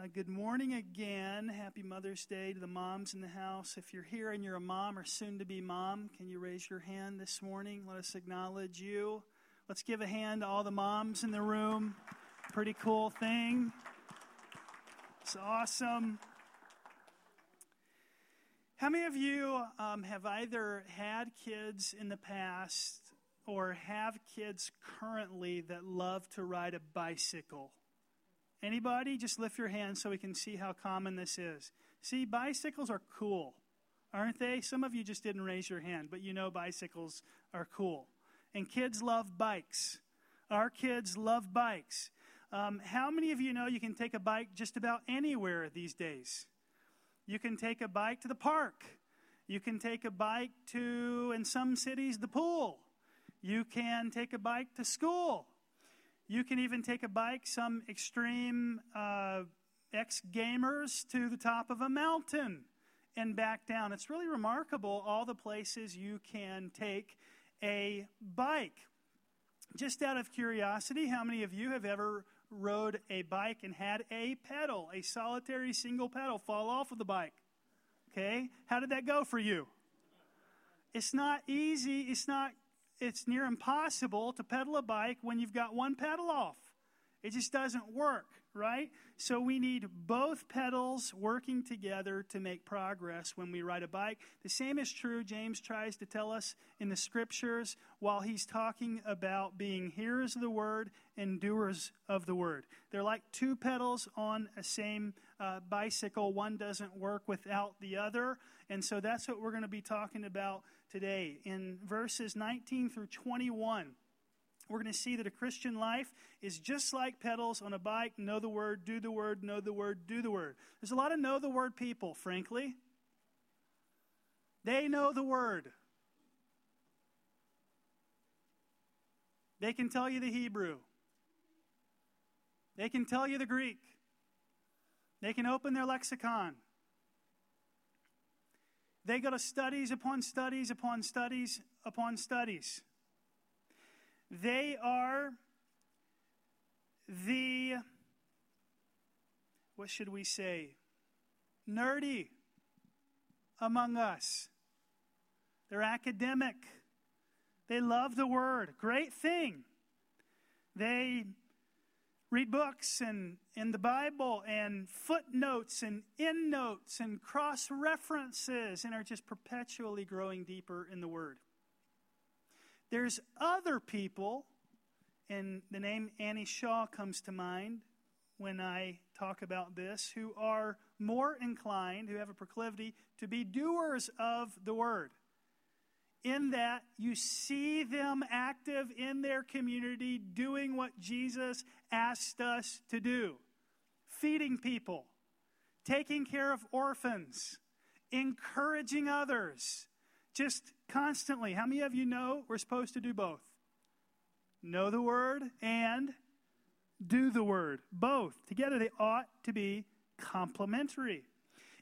Uh, good morning again. Happy Mother's Day to the moms in the house. If you're here and you're a mom or soon to be mom, can you raise your hand this morning? Let us acknowledge you. Let's give a hand to all the moms in the room. Pretty cool thing. It's awesome. How many of you um, have either had kids in the past or have kids currently that love to ride a bicycle? Anybody? Just lift your hand so we can see how common this is. See, bicycles are cool, aren't they? Some of you just didn't raise your hand, but you know bicycles are cool. And kids love bikes. Our kids love bikes. Um, how many of you know you can take a bike just about anywhere these days? You can take a bike to the park. You can take a bike to, in some cities, the pool. You can take a bike to school. You can even take a bike, some extreme uh, ex gamers, to the top of a mountain and back down. It's really remarkable all the places you can take a bike. Just out of curiosity, how many of you have ever rode a bike and had a pedal, a solitary single pedal, fall off of the bike? Okay, how did that go for you? It's not easy. It's not it's near impossible to pedal a bike when you've got one pedal off. It just doesn't work, right? So we need both pedals working together to make progress when we ride a bike. The same is true, James tries to tell us in the scriptures while he's talking about being hearers of the word and doers of the word. They're like two pedals on a same uh, bicycle. One doesn't work without the other. And so that's what we're going to be talking about today. In verses 19 through 21, we're going to see that a Christian life is just like pedals on a bike know the word, do the word, know the word, do the word. There's a lot of know the word people, frankly. They know the word. They can tell you the Hebrew. They can tell you the Greek. They can open their lexicon. They go to studies upon studies upon studies upon studies. They are the, what should we say, nerdy among us. They're academic. They love the word. Great thing. They read books and in the Bible and footnotes and endnotes and cross references and are just perpetually growing deeper in the Word. There's other people, and the name Annie Shaw comes to mind when I talk about this, who are more inclined, who have a proclivity to be doers of the Word in that you see them active in their community doing what Jesus asked us to do feeding people, taking care of orphans, encouraging others, just constantly. How many of you know we're supposed to do both? Know the word and do the word. Both. Together they ought to be complementary.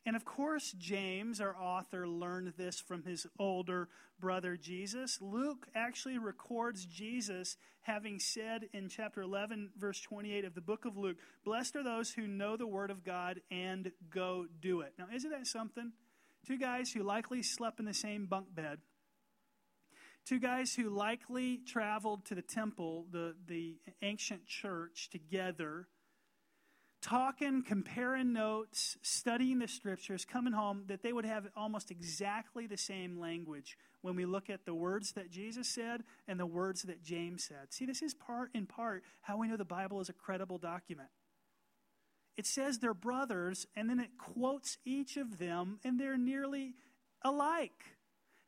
And of course, James, our author, learned this from his older brother Jesus. Luke actually records Jesus having said in chapter 11, verse 28 of the book of Luke, Blessed are those who know the word of God and go do it. Now, isn't that something? Two guys who likely slept in the same bunk bed. Two guys who likely traveled to the temple, the, the ancient church, together talking, comparing notes, studying the scriptures, coming home, that they would have almost exactly the same language when we look at the words that Jesus said and the words that James said. See, this is part in part how we know the Bible is a credible document. It says they're brothers, and then it quotes each of them, and they're nearly alike.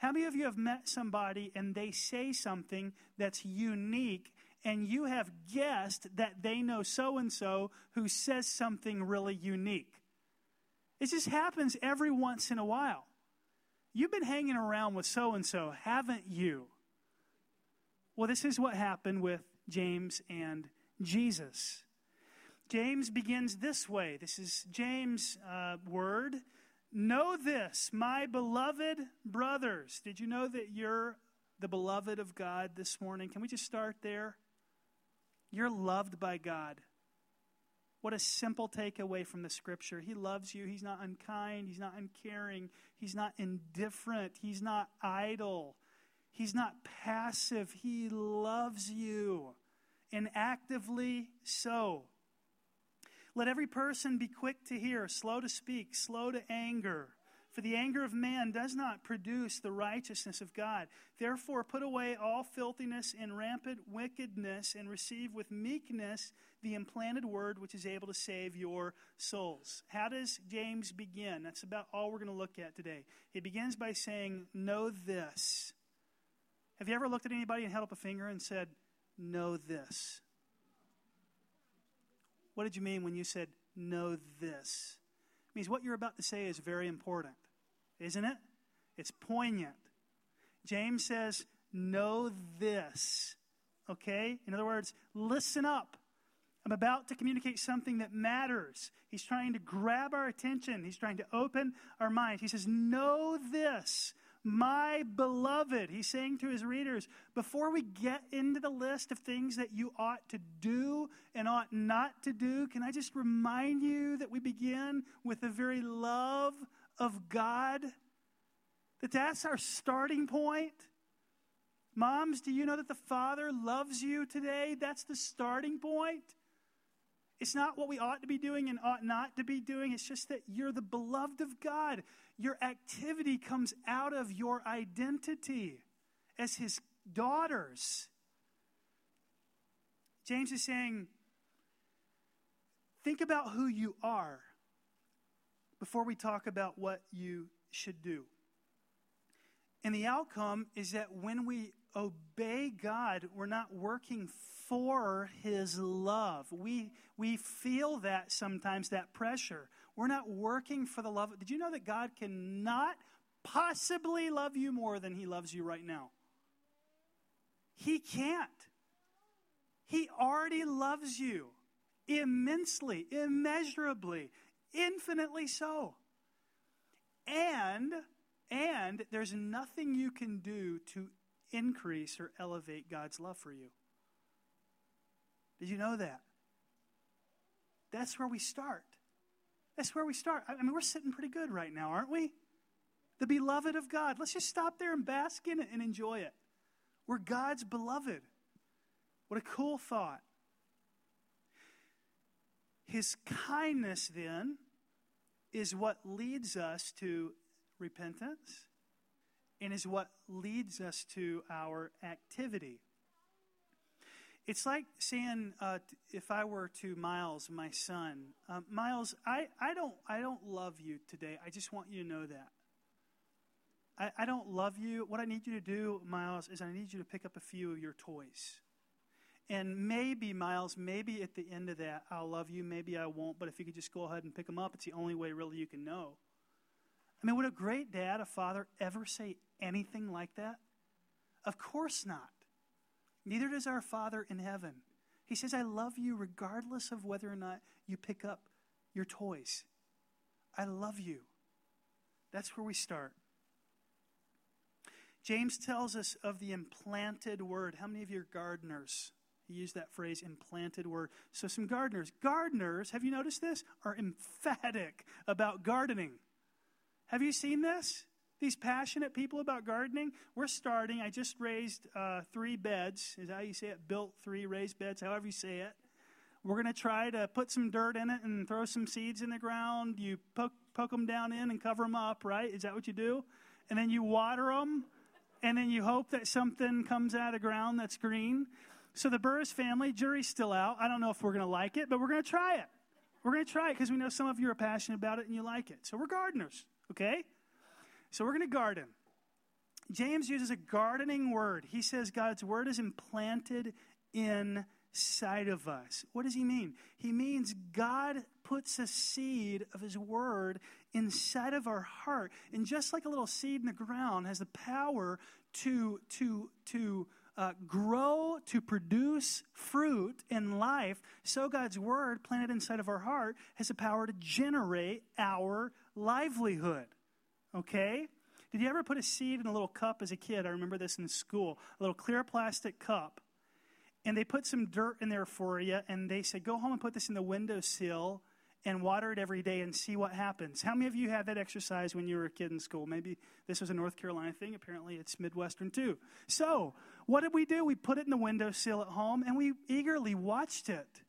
How many of you have met somebody and they say something that's unique and you have guessed that they know so and so who says something really unique. It just happens every once in a while. You've been hanging around with so and so, haven't you? Well, this is what happened with James and Jesus. James begins this way. This is James' uh, word. Know this, my beloved brothers. Did you know that you're the beloved of God this morning? Can we just start there? You're loved by God. What a simple takeaway from the scripture. He loves you. He's not unkind. He's not uncaring. He's not indifferent. He's not idle. He's not passive. He loves you, and actively so. Let every person be quick to hear, slow to speak, slow to anger. For the anger of man does not produce the righteousness of God. Therefore, put away all filthiness and rampant wickedness, and receive with meekness the implanted word which is able to save your souls. How does James begin? That's about all we're going to look at today. He begins by saying, Know this. Have you ever looked at anybody and held up a finger and said, Know this? What did you mean when you said, Know this? Means what you're about to say is very important, isn't it? It's poignant. James says, Know this. Okay? In other words, listen up. I'm about to communicate something that matters. He's trying to grab our attention. He's trying to open our mind. He says, Know this, my beloved. He's saying to his readers, before we get into the list of things that you ought to do and ought not to do, can I just remind you that we begin with the very love of God? That that's our starting point. Moms, do you know that the Father loves you today? That's the starting point. It's not what we ought to be doing and ought not to be doing. It's just that you're the beloved of God. Your activity comes out of your identity as his daughters. James is saying, think about who you are before we talk about what you should do. And the outcome is that when we obey God, we're not working for His love. We, we feel that sometimes, that pressure. We're not working for the love. Did you know that God cannot possibly love you more than He loves you right now? He can't. He already loves you immensely, immeasurably, infinitely so. And and there's nothing you can do to increase or elevate God's love for you. Did you know that? That's where we start. That's where we start. I mean, we're sitting pretty good right now, aren't we? The beloved of God. Let's just stop there and bask in it and enjoy it. We're God's beloved. What a cool thought. His kindness, then, is what leads us to repentance and is what leads us to our activity. It's like saying, uh, if I were to Miles, my son, uh, Miles, I, I, don't, I don't love you today. I just want you to know that. I, I don't love you. What I need you to do, Miles, is I need you to pick up a few of your toys. And maybe, Miles, maybe at the end of that, I'll love you. Maybe I won't. But if you could just go ahead and pick them up, it's the only way really you can know. I mean, would a great dad, a father, ever say anything like that? Of course not. Neither does our Father in heaven. He says, I love you regardless of whether or not you pick up your toys. I love you. That's where we start. James tells us of the implanted word. How many of you are gardeners? He used that phrase, implanted word. So, some gardeners. Gardeners, have you noticed this? Are emphatic about gardening. Have you seen this? These passionate people about gardening. We're starting. I just raised uh, three beds. Is how you say it? Built three raised beds, however you say it. We're going to try to put some dirt in it and throw some seeds in the ground. You poke, poke them down in and cover them up, right? Is that what you do? And then you water them, and then you hope that something comes out of the ground that's green. So the Burris family, jury's still out. I don't know if we're going to like it, but we're going to try it. We're going to try it because we know some of you are passionate about it and you like it. So we're gardeners. Okay? So we're going to garden. James uses a gardening word. He says God's word is implanted inside of us. What does he mean? He means God puts a seed of his word inside of our heart. And just like a little seed in the ground has the power to, to, to, uh, grow to produce fruit in life, so God's word planted inside of our heart has the power to generate our livelihood. Okay? Did you ever put a seed in a little cup as a kid? I remember this in school. A little clear plastic cup. and they put some dirt in there for you, and they said, Go home and put this in the windowsill and water it every day and see what happens. How many of you had that exercise when you were a kid in school? Maybe this was a North Carolina thing. Apparently, it's Midwestern too. So, what did we do? We put it in the windowsill at home and we eagerly watched it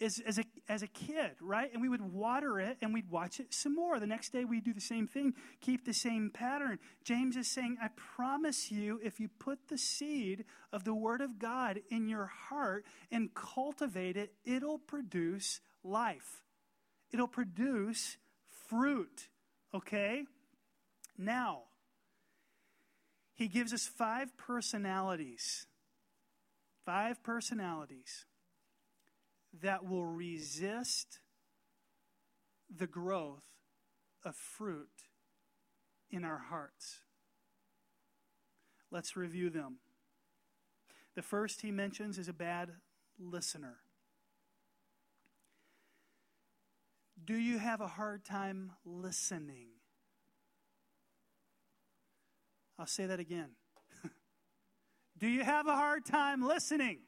as, as, a, as a kid, right? And we would water it and we'd watch it some more. The next day we'd do the same thing, keep the same pattern. James is saying, I promise you, if you put the seed of the Word of God in your heart and cultivate it, it'll produce life. It'll produce fruit, okay? Now, he gives us five personalities. Five personalities that will resist the growth of fruit in our hearts. Let's review them. The first he mentions is a bad listener. Do you have a hard time listening? I'll say that again. Do you have a hard time listening?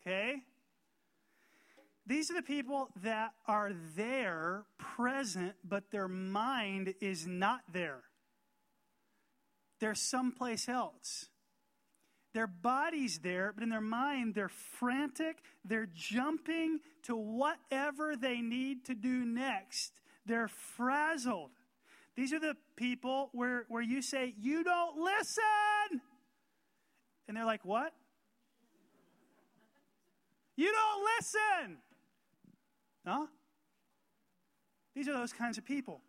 Okay? These are the people that are there, present, but their mind is not there. They're someplace else. Their body's there, but in their mind, they're frantic. They're jumping to whatever they need to do next. They're frazzled. These are the people where, where you say, You don't listen. And they're like, What? You don't listen. Huh? These are those kinds of people.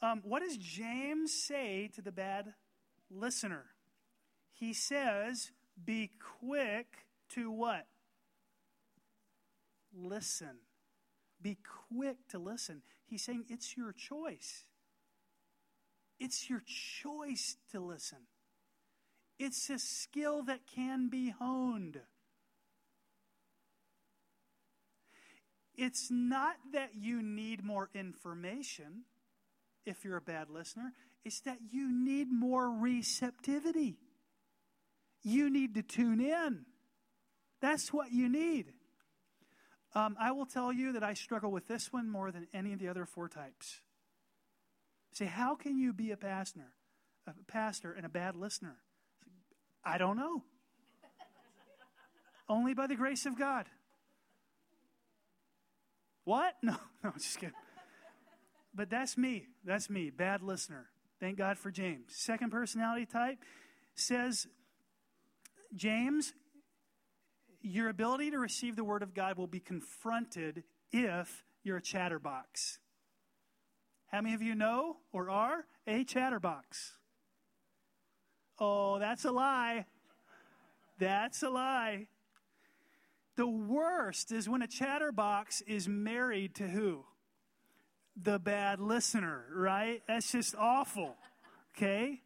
Um, what does James say to the bad listener? He says, Be quick to what? Listen. Be quick to listen. He's saying it's your choice. It's your choice to listen. It's a skill that can be honed. It's not that you need more information if you're a bad listener, it's that you need more receptivity. You need to tune in. That's what you need. Um, I will tell you that I struggle with this one more than any of the other four types. Say, how can you be a pastor, a pastor and a bad listener? I don't know. Only by the grace of God. What? No, no, just kidding. But that's me. That's me, bad listener. Thank God for James. Second personality type says, James, your ability to receive the word of God will be confronted if you're a chatterbox. How many of you know or are a chatterbox? Oh, that's a lie. That's a lie. The worst is when a chatterbox is married to who? The bad listener, right? That's just awful. Okay?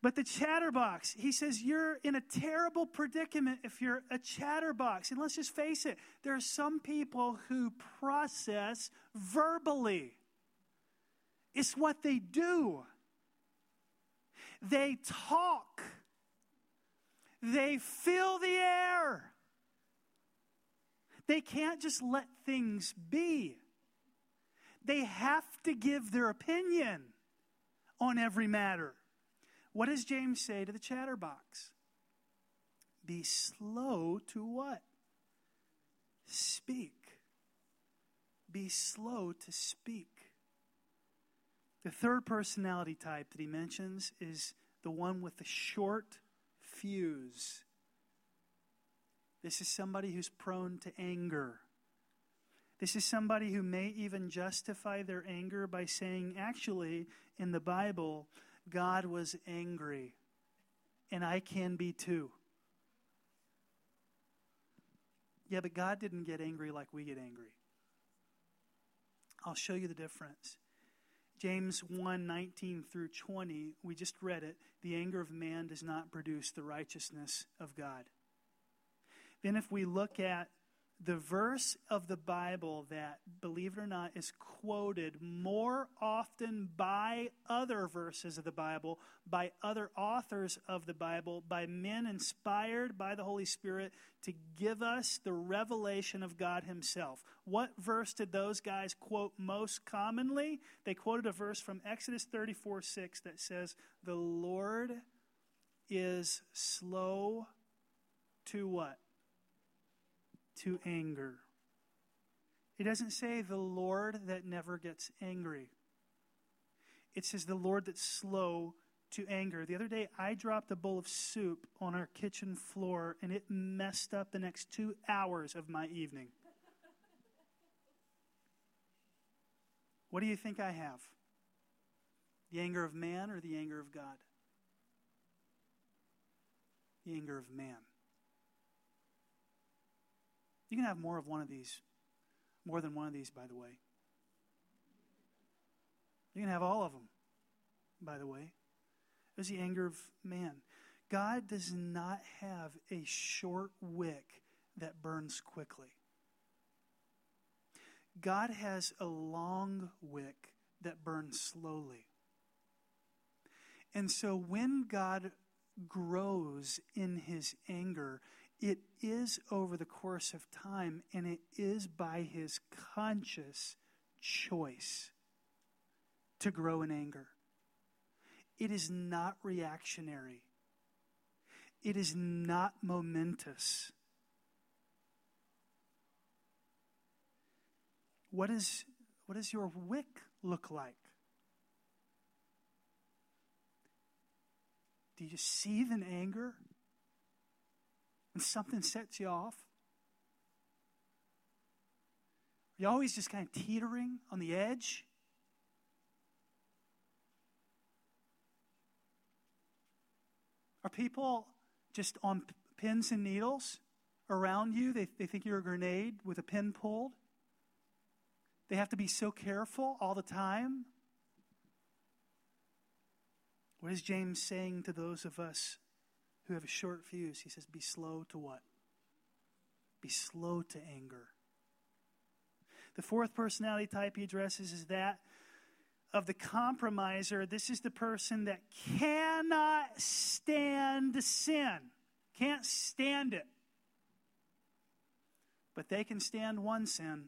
But the chatterbox, he says, you're in a terrible predicament if you're a chatterbox. And let's just face it, there are some people who process verbally, it's what they do. They talk, they fill the air. They can't just let things be. They have to give their opinion on every matter. What does James say to the chatterbox? Be slow to what? Speak. Be slow to speak. The third personality type that he mentions is the one with the short fuse. This is somebody who's prone to anger. This is somebody who may even justify their anger by saying, actually, in the Bible, God was angry, and I can be too. Yeah, but God didn't get angry like we get angry. I'll show you the difference. James 1 19 through 20, we just read it. The anger of man does not produce the righteousness of God. Then, if we look at the verse of the Bible that, believe it or not, is quoted more often by other verses of the Bible, by other authors of the Bible, by men inspired by the Holy Spirit to give us the revelation of God Himself. What verse did those guys quote most commonly? They quoted a verse from Exodus 34 6 that says, The Lord is slow to what? To anger. It doesn't say the Lord that never gets angry. It says the Lord that's slow to anger. The other day, I dropped a bowl of soup on our kitchen floor, and it messed up the next two hours of my evening. What do you think I have? The anger of man or the anger of God? The anger of man. You can have more of one of these, more than one of these, by the way. You can have all of them, by the way. It was the anger of man. God does not have a short wick that burns quickly. God has a long wick that burns slowly. And so when God grows in his anger, it is over the course of time, and it is by his conscious choice to grow in anger. It is not reactionary, it is not momentous. What, is, what does your wick look like? Do you seethe in anger? When something sets you off? Are you always just kind of teetering on the edge? Are people just on pins and needles around you? They, they think you're a grenade with a pin pulled? They have to be so careful all the time? What is James saying to those of us who have a short fuse, he says, be slow to what? Be slow to anger. The fourth personality type he addresses is that of the compromiser. This is the person that cannot stand sin, can't stand it. But they can stand one sin.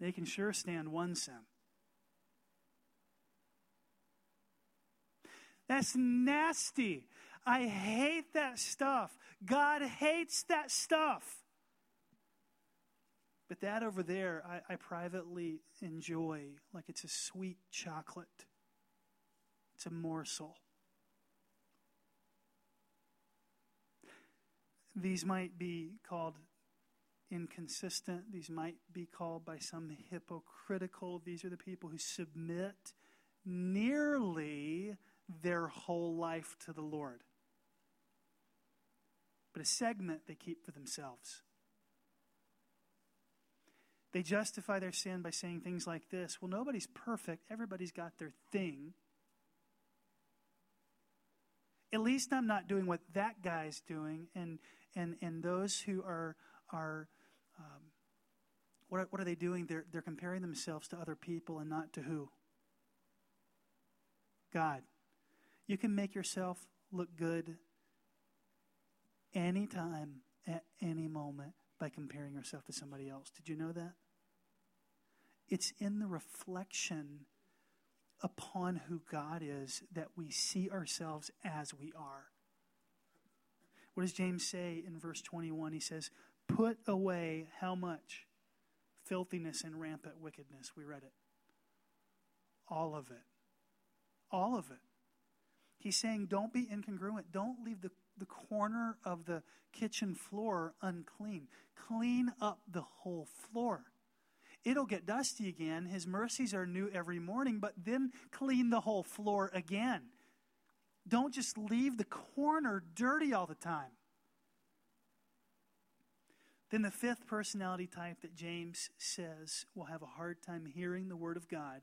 They can sure stand one sin. That's nasty. I hate that stuff. God hates that stuff. But that over there, I, I, privately enjoy like it's a sweet chocolate, it's a morsel. These might be called inconsistent, these might be called by some hypocritical. These are the people who submit nearly their whole life to the Lord. But a segment they keep for themselves. They justify their sin by saying things like this Well, nobody's perfect, everybody's got their thing. At least I'm not doing what that guy's doing, and and and those who are are um, what what are they doing? They're they're comparing themselves to other people and not to who? God. You can make yourself look good anytime, at any moment, by comparing yourself to somebody else. Did you know that? It's in the reflection upon who God is that we see ourselves as we are. What does James say in verse 21? He says, Put away how much? Filthiness and rampant wickedness. We read it. All of it. All of it. He's saying, don't be incongruent. Don't leave the, the corner of the kitchen floor unclean. Clean up the whole floor. It'll get dusty again. His mercies are new every morning, but then clean the whole floor again. Don't just leave the corner dirty all the time. Then the fifth personality type that James says will have a hard time hearing the Word of God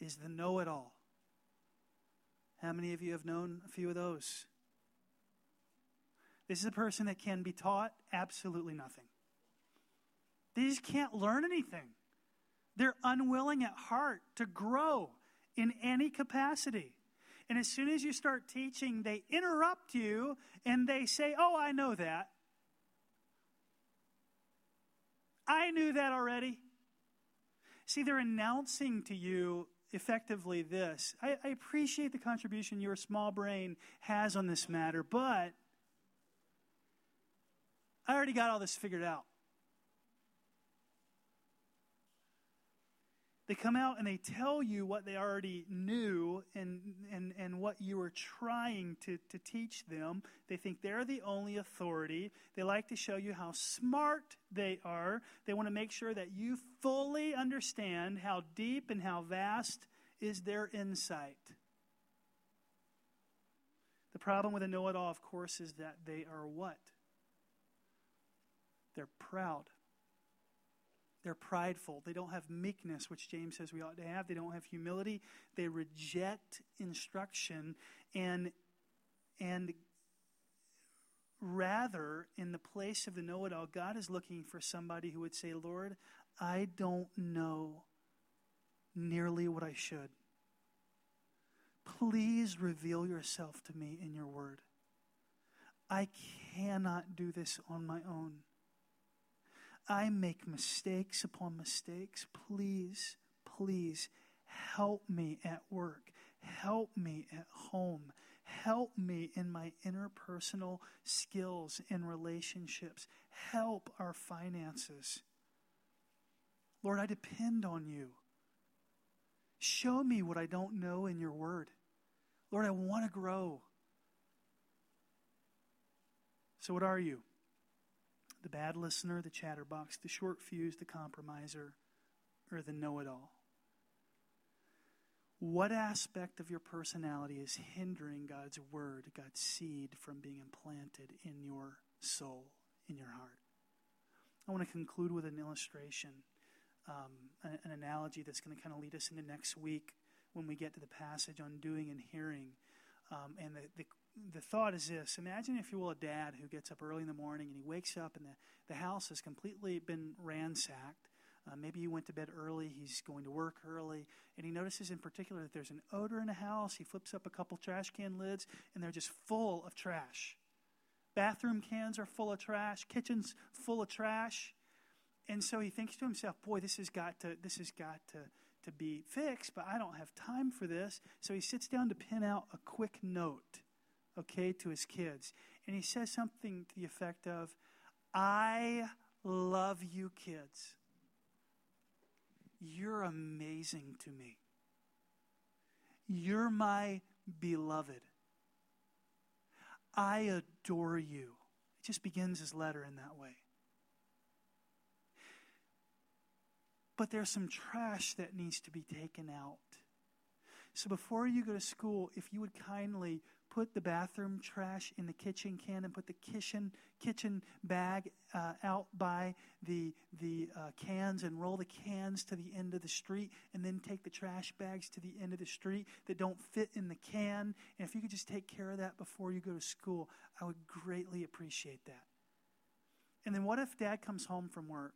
is the know it all. How many of you have known a few of those? This is a person that can be taught absolutely nothing. They just can't learn anything. They're unwilling at heart to grow in any capacity. And as soon as you start teaching, they interrupt you and they say, Oh, I know that. I knew that already. See, they're announcing to you effectively this I, I, appreciate the contribution your small brain has on this matter, but I already got all this figured out. They come out and they tell you what they already knew and, and, and what you were trying to, to teach them. They think they're the only authority. They like to show you how smart they are. They want to make sure that you fully understand how deep and how vast is their insight. The problem with a know it all, of course, is that they are what? They're proud. They're prideful. They don't have meekness, which James says we ought to have. They don't have humility. They reject instruction and and rather in the place of the know-it-all, God is looking for somebody who would say, "Lord, I don't know nearly what I should. Please reveal yourself to me in your word. I cannot do this on my own." I make mistakes upon mistakes. Please, please help me at work. Help me at home. Help me in my interpersonal skills and relationships. Help our finances. Lord, I depend on you. Show me what I don't know in your word. Lord, I want to grow. So, what are you? The bad listener, the chatterbox, the short fuse, the compromiser, or the know it all? What aspect of your personality is hindering God's word, God's seed, from being implanted in your soul, in your heart? I want to conclude with an illustration, um, an, an analogy that's going to kind of lead us into next week when we get to the passage on doing and hearing. Um, and the, the, the thought is this imagine, if you will, a dad who gets up early in the morning and he wakes up and the, the house has completely been ransacked. Uh, maybe he went to bed early, he's going to work early, and he notices in particular that there's an odor in the house. He flips up a couple trash can lids, and they're just full of trash. Bathroom cans are full of trash, kitchen's full of trash. And so he thinks to himself, boy, this has got to, this has got to, to be fixed, but I don't have time for this. So he sits down to pin out a quick note okay, to his kids. And he says something to the effect of, I love you, kids. You're amazing to me. You're my beloved. I adore you. It just begins his letter in that way. But there's some trash that needs to be taken out. So before you go to school, if you would kindly put the bathroom trash in the kitchen can and put the kitchen kitchen bag uh, out by the the uh, cans and roll the cans to the end of the street and then take the trash bags to the end of the street that don't fit in the can. And if you could just take care of that before you go to school i would greatly appreciate that. And then what if dad comes home from work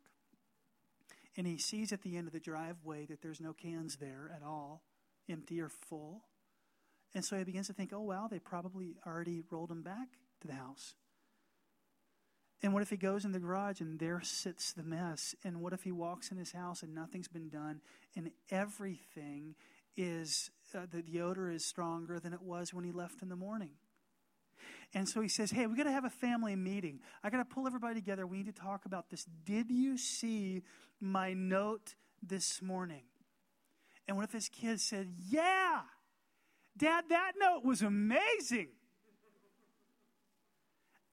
and he sees at the end of the driveway that there's no cans there at all empty or full and so he begins to think, oh, well, they probably already rolled him back to the house. And what if he goes in the garage and there sits the mess? And what if he walks in his house and nothing's been done and everything is, uh, the, the odor is stronger than it was when he left in the morning? And so he says, Hey, we got to have a family meeting. I got to pull everybody together. We need to talk about this. Did you see my note this morning? And what if his kid said, Yeah, Dad, that note was amazing.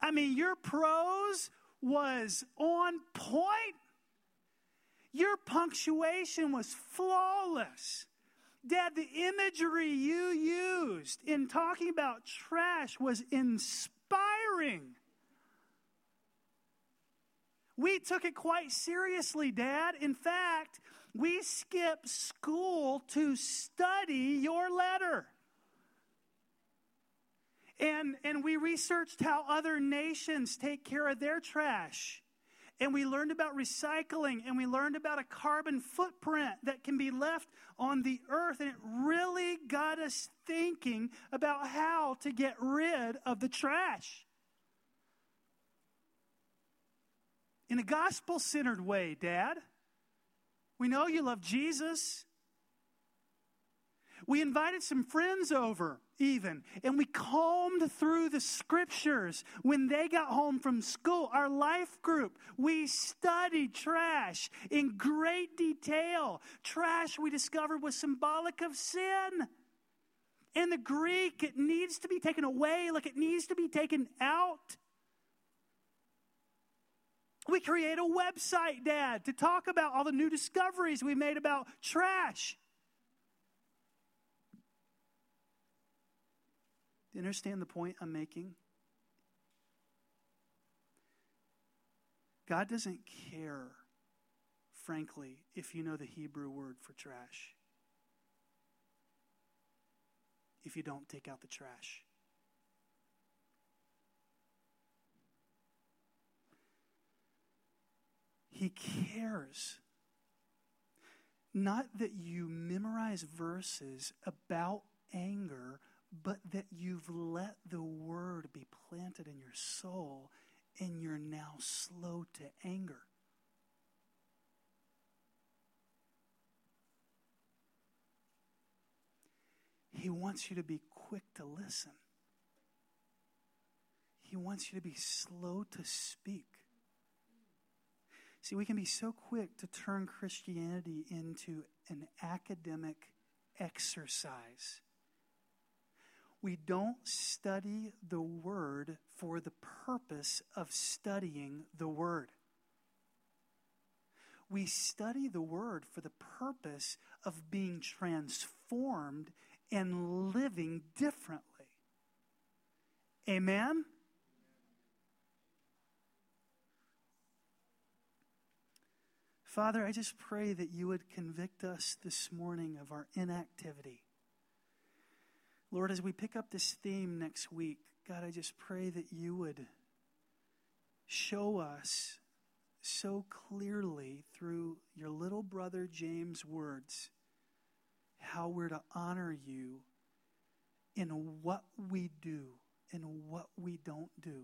I mean, your prose was on point. Your punctuation was flawless. Dad, the imagery you used in talking about trash was inspiring. We took it quite seriously, Dad. In fact, we skipped school to study your letter. And, and we researched how other nations take care of their trash. And we learned about recycling and we learned about a carbon footprint that can be left on the earth. And it really got us thinking about how to get rid of the trash. In a gospel centered way, Dad. We know you love Jesus. We invited some friends over, even, and we combed through the scriptures when they got home from school. Our life group, we studied trash in great detail. Trash we discovered was symbolic of sin. In the Greek, it needs to be taken away, like it needs to be taken out. We create a website, Dad, to talk about all the new discoveries we made about trash. Do you understand the point I'm making? God doesn't care, frankly, if you know the Hebrew word for trash. If you don't take out the trash. He cares. Not that you memorize verses about anger but that you've let the word be planted in your soul and you're now slow to anger. He wants you to be quick to listen. He wants you to be slow to speak. See, we can be so quick to turn Christianity into an academic exercise we don't study the Word for the purpose of studying the Word. We study the Word for the purpose of being transformed and living differently. Amen? Father, I just pray that you would convict us this morning of our inactivity. Lord, as we pick up this theme next week, God, I just pray that you would show us so clearly through your little brother James' words how we're to honor you in what we do and what we don't do.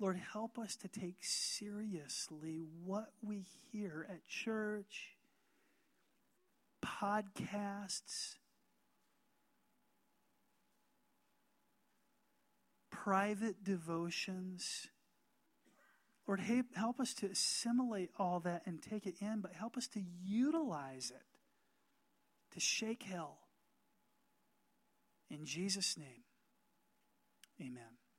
Lord, help us to take seriously what we hear at church, podcasts, private devotions. Lord, help us to assimilate all that and take it in, but help us to utilize it to shake hell. In Jesus' name, amen.